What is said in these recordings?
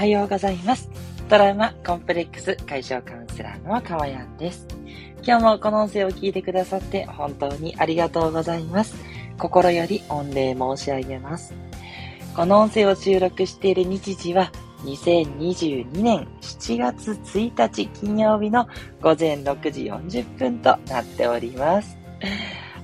はようございます。トラウマコンプレックス解消カウンセラーのかわやんです。今日もこの音声を聞いてくださって本当にありがとうございます。心より御礼申し上げます。この音声を収録している日時は2022年7月1日金曜日の午前6時40分となっております。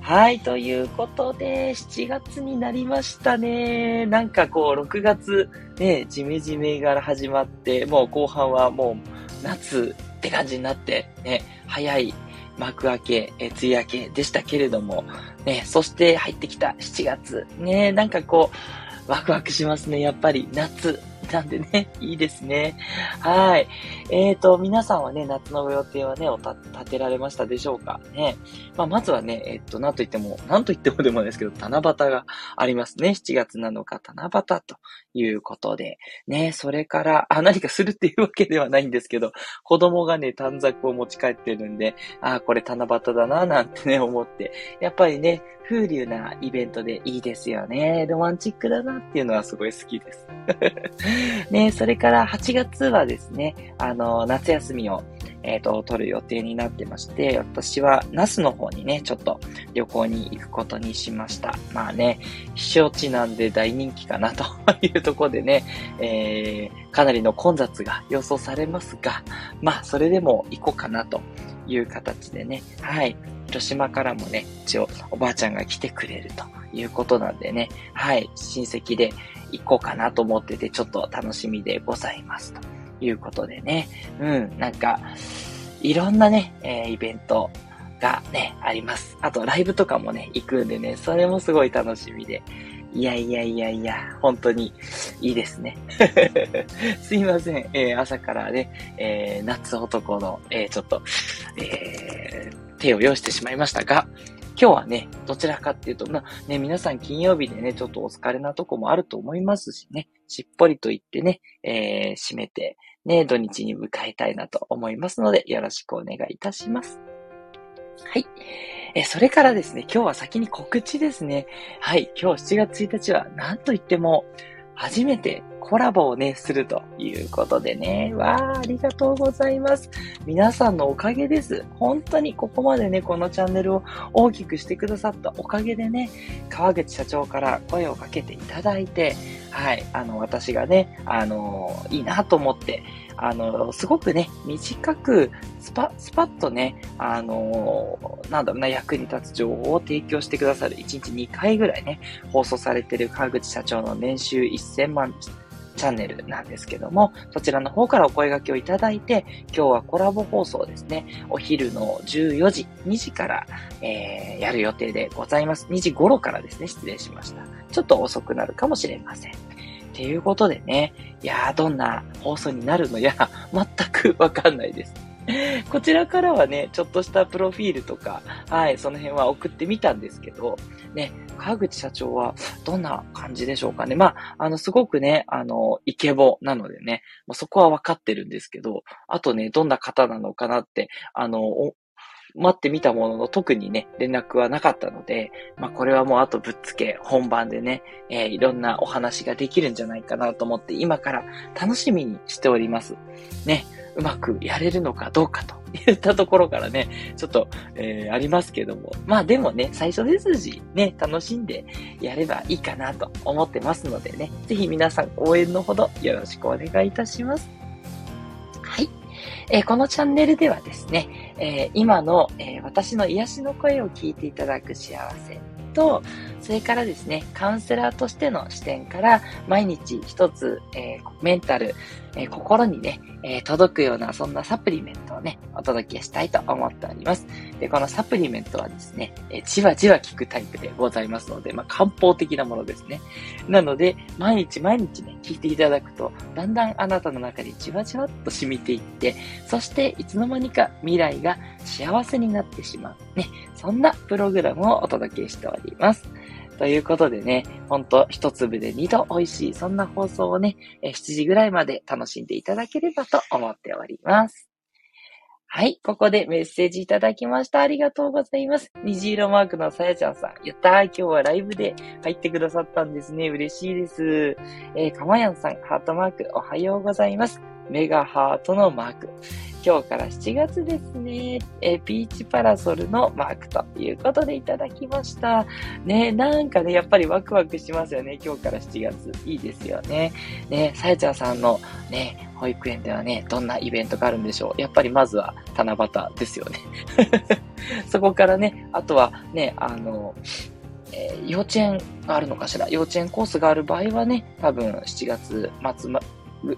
はい、ということで、7月になりましたね。なんかこう、6月、ね、ジメジメから始まって、もう後半はもう夏って感じになって、ね、早い幕開け、え梅雨明けでしたけれども、ね、そして入ってきた7月、ね、なんかこう、ワクワクしますね。やっぱり夏、なんでね、いいですね。はい。えっ、ー、と、皆さんはね、夏のご予定はね、おた、立てられましたでしょうか？ね。まあ、まずはね、えっ、ー、と、なんといっても、なんといってもでもですけど、七夕がありますね。7月7日、七夕ということで。ね、それから、あ、何かするっていうわけではないんですけど、子供がね、短冊を持ち帰ってるんで、あ、これ七夕だな、なんてね、思って。やっぱりね、風流なイベントでいいですよね。ロマンチックだなっていうのはすごい好きです。ね、それから8月はですね、あの、夏休みを、えっ、ー、と、取る予定になってまして、私は那須の方にね、ちょっと旅行に行くことにしました。まあね、避暑地なんで大人気かなというところでね、えー、かなりの混雑が予想されますが、まあ、それでも行こうかなという形でね、はい。広島からもね、一応おばあちゃんが来てくれるということなんでね、はい。親戚で行こうかなと思ってて、ちょっと楽しみでございますということでね、うん、なんか、いろんなね、えー、イベントがね、あります。あと、ライブとかもね、行くんでね、それもすごい楽しみで。いやいやいやいや、本当にいいですね。すいません。えー、朝からね、えー、夏男の、えー、ちょっと、え手を用意してしまいましたが、今日はね、どちらかっていうと、まあね、皆さん金曜日でね、ちょっとお疲れなとこもあると思いますしね、しっぽりと言ってね、えー、締めて、ね、土日に迎えたいなと思いますので、よろしくお願いいたします。はい。え、それからですね、今日は先に告知ですね。はい。今日7月1日は、なんといっても、初めてコラボをね、するということでね。わあ、ありがとうございます。皆さんのおかげです。本当にここまでね、このチャンネルを大きくしてくださったおかげでね、川口社長から声をかけていただいて、はい、あの、私がね、あの、いいなと思って、あの、すごくね、短く、スパ、スパッとね、あの、なんだろうな、役に立つ情報を提供してくださる、1日2回ぐらいね、放送されてる川口社長の年収1000万チャンネルなんですけども、そちらの方からお声掛けをいただいて、今日はコラボ放送ですね、お昼の14時、2時から、えー、やる予定でございます。2時頃からですね、失礼しました。ちょっと遅くなるかもしれません。ていうことでね、いやー、どんな放送になるのや、全くわかんないです。こちらからはね、ちょっとしたプロフィールとか、はい、その辺は送ってみたんですけど、ね、川口社長はどんな感じでしょうかね。まあ、あの、すごくね、あの、イケボなのでね、ま、そこはわかってるんですけど、あとね、どんな方なのかなって、あの、待ってみたものの特にね、連絡はなかったので、まあこれはもうあとぶっつけ本番でね、えー、いろんなお話ができるんじゃないかなと思って今から楽しみにしております。ね、うまくやれるのかどうかといったところからね、ちょっと、えー、ありますけども。まあでもね、最初ですし、ね、楽しんでやればいいかなと思ってますのでね、ぜひ皆さん応援のほどよろしくお願いいたします。はい。えー、このチャンネルではですね、えー、今の、えー、私の癒しの声を聞いていただく幸せと、それからですね、カウンセラーとしての視点から、毎日一つ、え、メンタル、え、心にね、え、届くような、そんなサプリメントをね、お届けしたいと思っております。で、このサプリメントはですね、えじわじわ効くタイプでございますので、まあ、漢方的なものですね。なので、毎日毎日ね、聞いていただくと、だんだんあなたの中にじわじわっと染みていって、そしていつの間にか未来が幸せになってしまう。ね、そんなプログラムをお届けしております。ということでね、ほんと一粒で二度美味しい、そんな放送をね、7時ぐらいまで楽しんでいただければと思っております。はい。ここでメッセージいただきました。ありがとうございます。虹色マークのさやちゃんさん。やったー。今日はライブで入ってくださったんですね。嬉しいです。えー、かまやんさん、ハートマーク、おはようございます。メガハートのマーク。今日から7月ですね。えピーチパラソルのマークということでいただきました。ね、なんかね、やっぱりワクワクしますよね。今日から7月。いいですよね。ね、さやちゃんさんのね、保育園ではね、どんなイベントがあるんでしょう。やっぱりまずは七夕ですよね。そこからね、あとはね、あの、えー、幼稚園があるのかしら幼稚園コースがある場合はね、多分7月末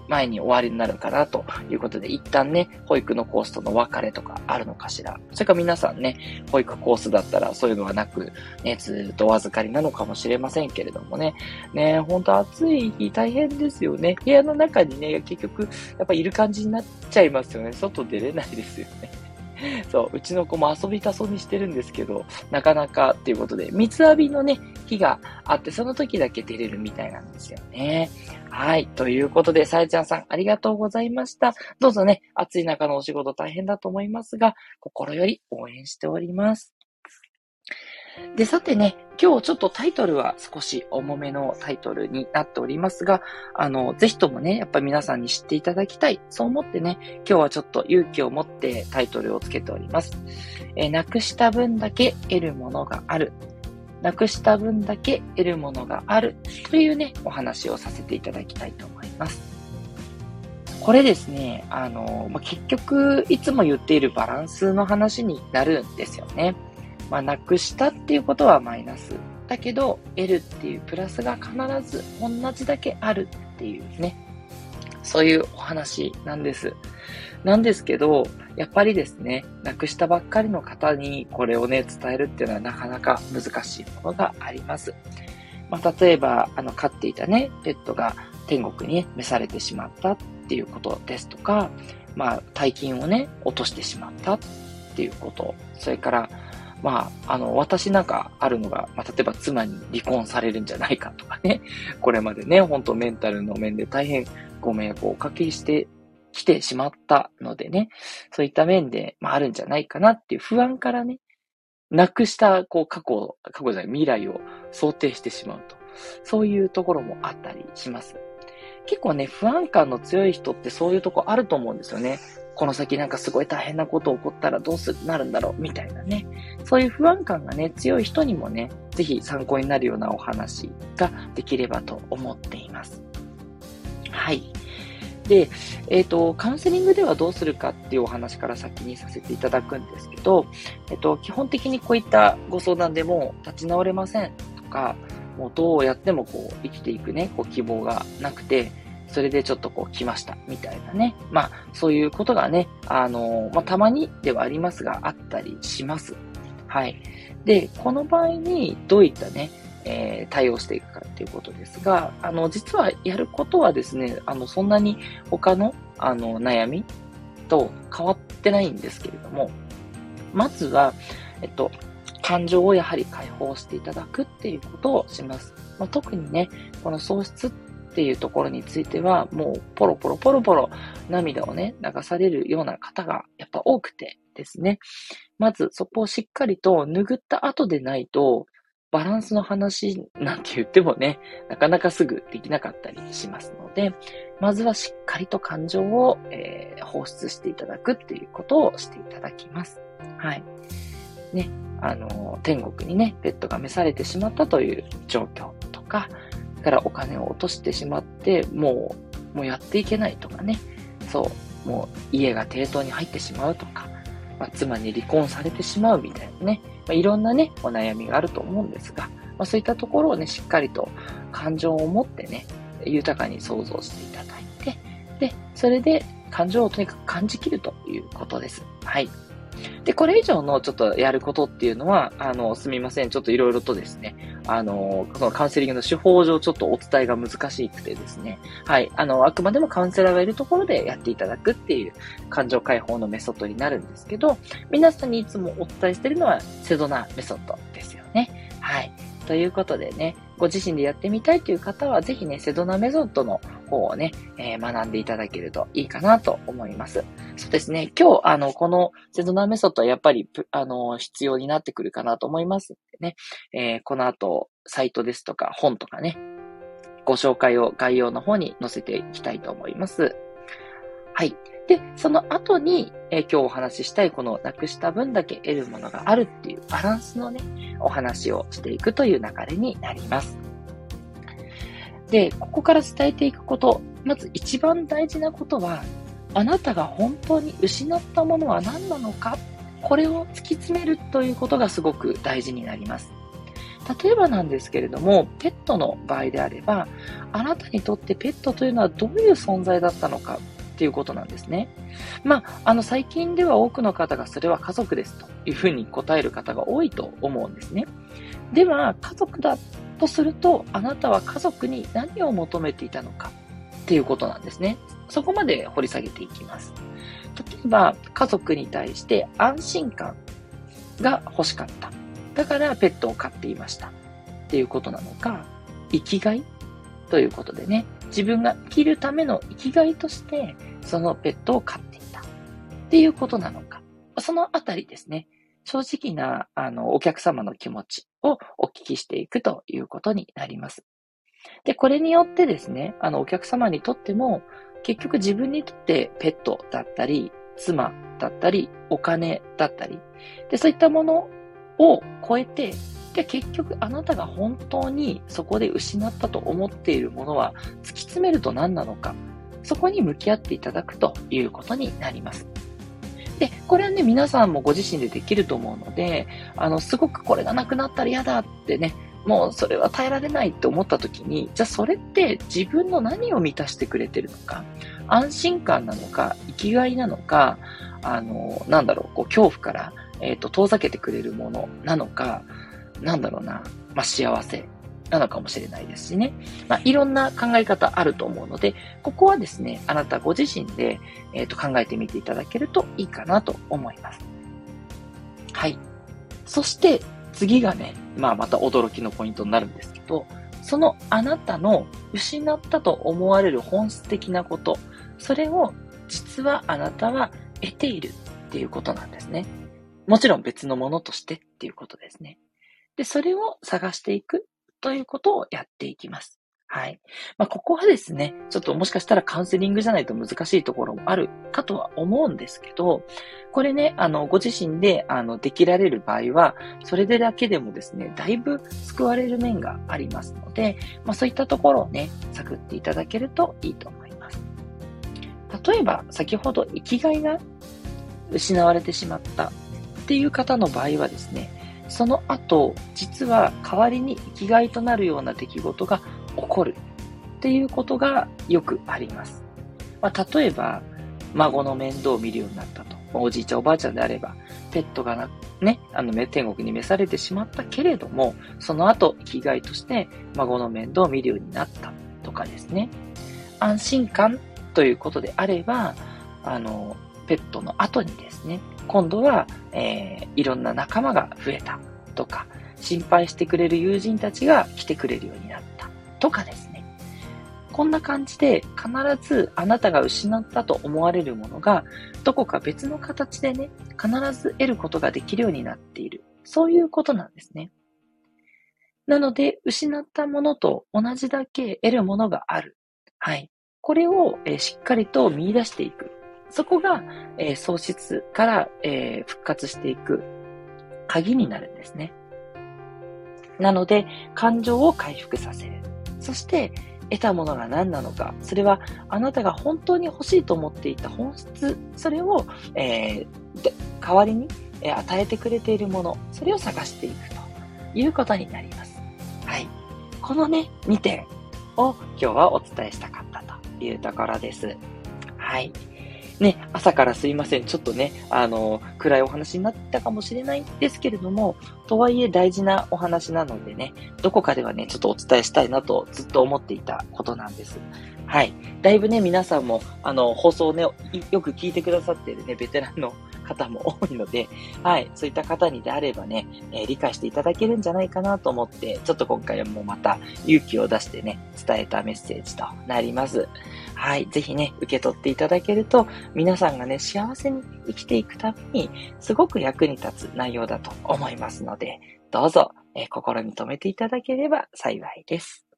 前に終わりになるかなということで、一旦ね、保育のコースとの別れとかあるのかしら。それか皆さんね、保育コースだったらそういうのはなく、ね、ずっとお預かりなのかもしれませんけれどもね。ね、ほんと暑い日大変ですよね。部屋の中にね、結局、やっぱいる感じになっちゃいますよね。外出れないですよね。そう、うちの子も遊びたそうにしてるんですけど、なかなかっていうことで、三つ浴びのね、日があって、その時だけ出れるみたいなんですよね。はい。ということで、さえちゃんさん、ありがとうございました。どうぞね、暑い中のお仕事大変だと思いますが、心より応援しております。で、さてね、今日ちょっとタイトルは少し重めのタイトルになっておりますが、あの、ぜひともね、やっぱ皆さんに知っていただきたい。そう思ってね、今日はちょっと勇気を持ってタイトルをつけております。えー、なくした分だけ得るものがある。なくした分だけ得るものがある。というね、お話をさせていただきたいと思います。これですね、あの、まあ、結局、いつも言っているバランスの話になるんですよね。まあ、なくしたっていうことはマイナス。だけど、得るっていうプラスが必ず同じだけあるっていうね。そういうお話なんです。なんですけど、やっぱりですね、亡くしたばっかりの方にこれをね、伝えるっていうのはなかなか難しいものがあります。まあ、例えば、あの、飼っていたね、ペットが天国に、召されてしまったっていうことですとか、まあ、大金をね、落としてしまったっていうこと、それから、まあ、あの、私なんかあるのが、まあ、例えば妻に離婚されるんじゃないかとかね、これまでね、ほんとメンタルの面で大変ご迷惑をおかけしてきてしまったのでね、そういった面で、まあ、あるんじゃないかなっていう不安からね、なくした、こう、過去、過去じゃない、未来を想定してしまうと。そういうところもあったりします。結構ね、不安感の強い人ってそういうとこあると思うんですよね。この先なんかすごい大変なこと起こったらどうするなるんだろうみたいなね。そういう不安感がね、強い人にもね、ぜひ参考になるようなお話ができればと思っています。はい。で、えっ、ー、と、カウンセリングではどうするかっていうお話から先にさせていただくんですけど、えっ、ー、と、基本的にこういったご相談でも立ち直れませんとか、もうどうやってもこう生きていくね、こう希望がなくて、それでちょっとこう来ました、みたいなね。まあ、そういうことがね、あの、まあ、たまにではありますが、あったりします。はい。で、この場合にどういったね、えー、対応していくかっていうことですが、あの、実はやることはですね、あの、そんなに他の、あの、悩みと変わってないんですけれども、まずは、えっと、感情をやはり解放していただくっていうことをします。まあ、特にね、この喪失っっていうところについては、もうポロポロポロポロ涙をね、流されるような方がやっぱ多くてですね。まずそこをしっかりと拭った後でないと、バランスの話なんて言ってもね、なかなかすぐできなかったりしますので、まずはしっかりと感情を、えー、放出していただくっていうことをしていただきます。はい。ね、あの、天国にね、ペットが召されてしまったという状況とか、からお金を落としてしまって、もう、もうやっていけないとかね。そう、もう家が抵当に入ってしまうとか、まあ、妻に離婚されてしまうみたいなね。まあ、いろんなね、お悩みがあると思うんですが、まあ、そういったところをね、しっかりと感情を持ってね、豊かに想像していただいて、で、それで感情をとにかく感じきるということです。はい。で、これ以上のちょっとやることっていうのは、あの、すみません。ちょっといろいろとですね、あの、このカウンセリングの手法上ちょっとお伝えが難しくてですね、はい。あの、あくまでもカウンセラーがいるところでやっていただくっていう感情解放のメソッドになるんですけど、皆さんにいつもお伝えしているのはセドナメソッドですよね。はい。ということでね、ご自身でやってみたいという方は、ぜひね、セドナメソッドの方をね、えー、学んでいただけるといいかなと思います。そうですね、今日、あの、このセドナメソッドはやっぱり、あの、必要になってくるかなと思いますんでね、えー、この後、サイトですとか本とかね、ご紹介を概要の方に載せていきたいと思います。はい。で、その後に、えー、今日お話ししたいこのなくした分だけ得るものがあるっていうバランスのね、お話をしていくという流れになります。で、ここから伝えていくこと、まず一番大事なことは、あなたが本当に失ったものは何なのか、これを突き詰めるということがすごく大事になります。例えばなんですけれども、ペットの場合であれば、あなたにとってペットというのはどういう存在だったのかっていうことなんですね。まあ、あの、最近では多くの方がそれは家族ですというふうに答える方が多いと思うんですね。では、家族だとすると、あなたは家族に何を求めていたのかっていうことなんですね。そこまで掘り下げていきます。例えば、家族に対して安心感が欲しかった。だからペットを飼っていました。っていうことなのか、生きがい？ということでね、自分が生きるための生きがいとして、そのペットを飼っていた。っていうことなのか。そのあたりですね。正直な、あの、お客様の気持ちをお聞きしていくということになります。で、これによってですね、あの、お客様にとっても、結局自分にとってペットだったり、妻だったり、お金だったり、で、そういったものを超えて、で、結局あなたが本当にそこで失ったと思っているものは突き詰めると何なのか、そこに向き合っていただくということになります。で、これはね、皆さんもご自身でできると思うので、あの、すごくこれがなくなったら嫌だってね、もうそれは耐えられないって思った時に、じゃあそれって自分の何を満たしてくれてるのか、安心感なのか、生きがいなのか、あの、なんだろう、こう、恐怖から、え、ー、と、遠ざけてくれるものなのか、なんだろうな、まあ、幸せなのかもしれないですしね。まあ、いろんな考え方あると思うので、ここはですね、あなたご自身で、えっ、ー、と考えてみていただけるといいかなと思います。はい。そして、次がね、まあまた驚きのポイントになるんですけど、そのあなたの失ったと思われる本質的なこと、それを実はあなたは得ているっていうことなんですね。もちろん別のものとしてっていうことですね。で、それを探していくということをやっていきます。はい。まあ、ここはですね、ちょっともしかしたらカウンセリングじゃないと難しいところもあるかとは思うんですけど、これね、あの、ご自身で、あの、できられる場合は、それでだけでもですね、だいぶ救われる面がありますので、まあ、そういったところをね、探っていただけるといいと思います。例えば、先ほど生きがいが失われてしまったっていう方の場合はですね、その後、実は代わりに生きがいとなるような出来事が起こるっていうことがよくあります。まあ、例えば、孫の面倒を見るようになったと。おじいちゃんおばあちゃんであれば、ペットが、ね、あの、天国に召されてしまったけれども、その後、生きがいとして孫の面倒を見るようになったとかですね。安心感ということであれば、あの、ペットの後にですね、今度は、えー、いろんな仲間が増えたとか、心配してくれる友人たちが来てくれるようになったとかですね。こんな感じで必ずあなたが失ったと思われるものがどこか別の形でね、必ず得ることができるようになっている。そういうことなんですね。なので、失ったものと同じだけ得るものがある。はい。これを、えしっかりと見出していく。そこが、えー、喪失から、えー、復活していく鍵になるんですね。なので、感情を回復させる。そして、得たものが何なのか。それは、あなたが本当に欲しいと思っていた本質。それを、えー、代わりに、与えてくれているもの。それを探していくということになります。はい。このね、2点を今日はお伝えしたかったというところです。はい。ね、朝からすいません。ちょっとね、あの、暗いお話になったかもしれないんですけれども、とはいえ大事なお話なのでね、どこかではね、ちょっとお伝えしたいなとずっと思っていたことなんです。はい。だいぶね、皆さんも、あの、放送をね、よく聞いてくださってるね、ベテランの方も多いので、はい、そういった方にであればね、えー、理解していただけるんじゃないかなと思って、ちょっと今回はもうまた勇気を出してね、伝えたメッセージとなります。はい、ぜひね、受け取っていただけると、皆さんがね、幸せに生きていくために、すごく役に立つ内容だと思いますので、どうぞ、えー、心に留めていただければ幸いです。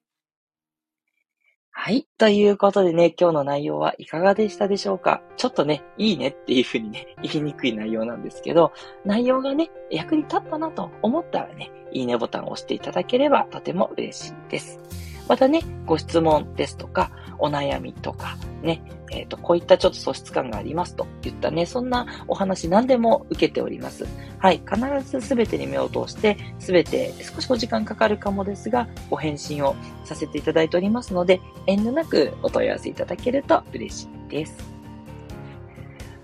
はい。ということでね、今日の内容はいかがでしたでしょうか？ちょっとね、いいねっていうふうにね、言いにくい内容なんですけど、内容がね、役に立ったなと思ったらね、いいねボタンを押していただければとても嬉しいです。またね、ご質問ですとか、お悩みとか、ね、えっ、ー、と、こういったちょっと素質感がありますと言ったね、そんなお話何でも受けております。はい、必ずすべてに目を通して、すべて少しお時間かかるかもですが、ご返信をさせていただいておりますので、遠慮なくお問い合わせいただけると嬉しいです。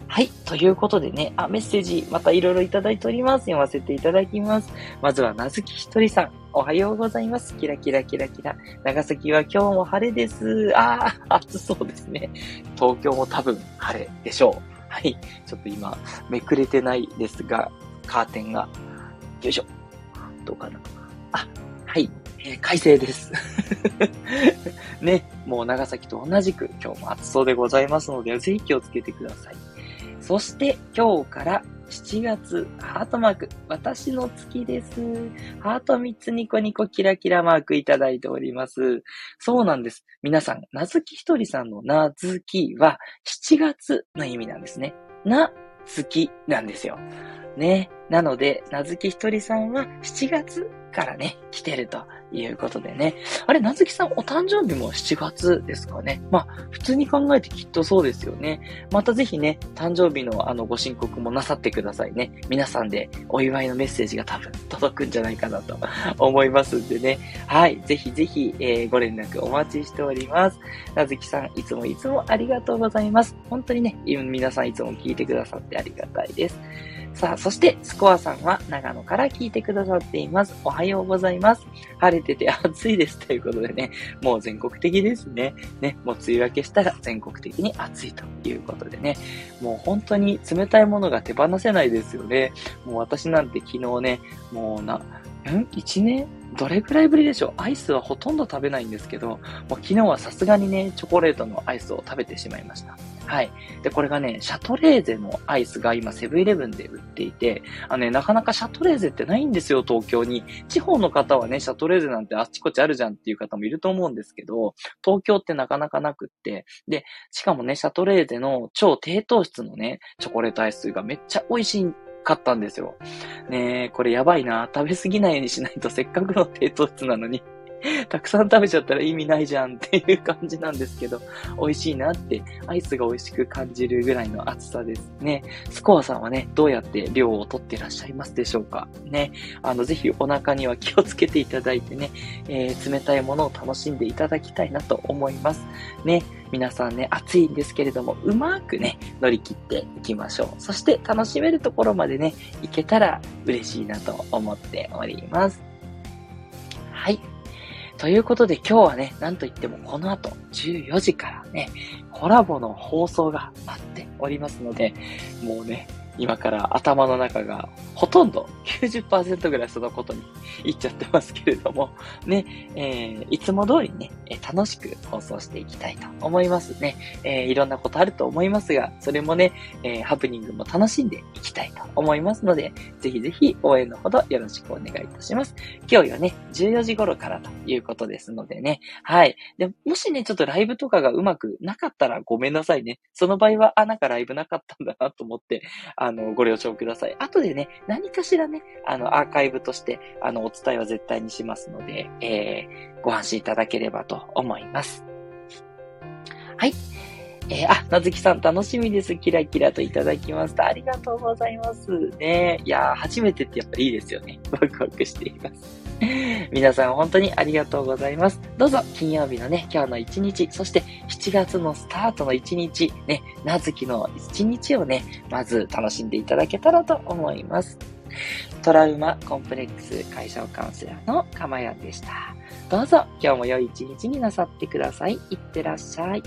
はい。ということでね、あ、メッセージ、またいろいろいただいております。読ませていただきます。まずは、なずきひとりさん。おはようございます。キラキラキラキラ。長崎は今日も晴れです。ああ、暑そうですね。東京も多分晴れでしょう。はい。ちょっと今、めくれてないですが、カーテンが、よいしょ。どうかな。あ、はい。えー、快晴です。ね、もう長崎と同じく今日も暑そうでございますので、ぜひ気をつけてください。そして今日から7月、ハートマーク、私の月です。ハート3つニコニコキラキラマークいただいております。そうなんです。皆さん、なずきひとりさんのなずきは7月の意味なんですね。な、月なんですよ。ね。なので、なずきひとりさんは7月からね、来てるということでね。あれ、なずきさんお誕生日も7月ですかね。まあ、普通に考えてきっとそうですよね。またぜひね、誕生日のあのご申告もなさってくださいね。皆さんでお祝いのメッセージが多分届くんじゃないかなと 思いますんでね。はい。ぜひぜひ、えー、ご連絡お待ちしております。なずきさん、いつもいつもありがとうございます。本当にね、皆さんいつも聞いてくださってありがたいです。さあ、そして、スコアさんは長野から聞いてくださっています。おはようございます。晴れてて暑いです。ということでね、もう全国的ですね。ね、もう梅雨明けしたら全国的に暑いということでね、もう本当に冷たいものが手放せないですよね。もう私なんて昨日ね、もうな、ん ?1 年？どれくらいぶりでしょう？アイスはほとんど食べないんですけど、もう昨日はさすがにね、チョコレートのアイスを食べてしまいました。はい。で、これがね、シャトレーゼのアイスが今セブンイレブンで売っていて、あのね、なかなかシャトレーゼってないんですよ、東京に。地方の方はね、シャトレーゼなんてあっちこっちあるじゃんっていう方もいると思うんですけど、東京ってなかなかなくって、で、しかもね、シャトレーゼの超低糖質のね、チョコレートアイスがめっちゃ美味しいかったんですよ。ねえ、これやばいな。食べ過ぎないようにしないとせっかくの低糖質なのに たくさん食べちゃったら意味ないじゃんっていう感じなんですけど、美味しいなって、アイスが美味しく感じるぐらいの暑さですね。スコアさんはね、どうやって量を取ってらっしゃいますでしょうか？ね。あの、ぜひお腹には気をつけていただいてね、えー、冷たいものを楽しんでいただきたいなと思います。ね。皆さんね、暑いんですけれども、うまくね、乗り切っていきましょう。そして楽しめるところまでね、行けたら嬉しいなと思っております。はい。ということで今日はね、なんといってもこの後14時からね、コラボの放送が待っておりますので、もうね、今から頭の中がほとんど90%ぐらいそのことにいっちゃってますけれども、ね、えー、いつも通りね、楽しく放送していきたいと思いますね。えー、いろんなことあると思いますが、それもね、えー、ハプニングも楽しんでいきたいと思いますので、ぜひぜひ応援のほどよろしくお願いいたします。今日はね、14時頃からということですのでね、はい。で、もしね、ちょっとライブとかがうまくなかったらごめんなさいね。その場合は、あ、なんかライブなかったんだなと思って、あの、ご了承ください。後でね、何かしらね、あの、アーカイブとして、あの、お伝えは絶対にしますので、えー、ご安心いただければと思います。はい。えー、あ、なずきさん楽しみです。キラキラといただきました。ありがとうございますね。いや、初めてってやっぱいいですよね。ワクワクしています。皆さん本当にありがとうございます。どうぞ金曜日のね、今日の一日、そして7月のスタートの一日、ね、なずきの一日をね、まず楽しんでいただけたらと思います。トラウマコンプレックス解消カウンセラーのかまやんでした。どうぞ今日も良い一日になさってください。いってらっしゃい。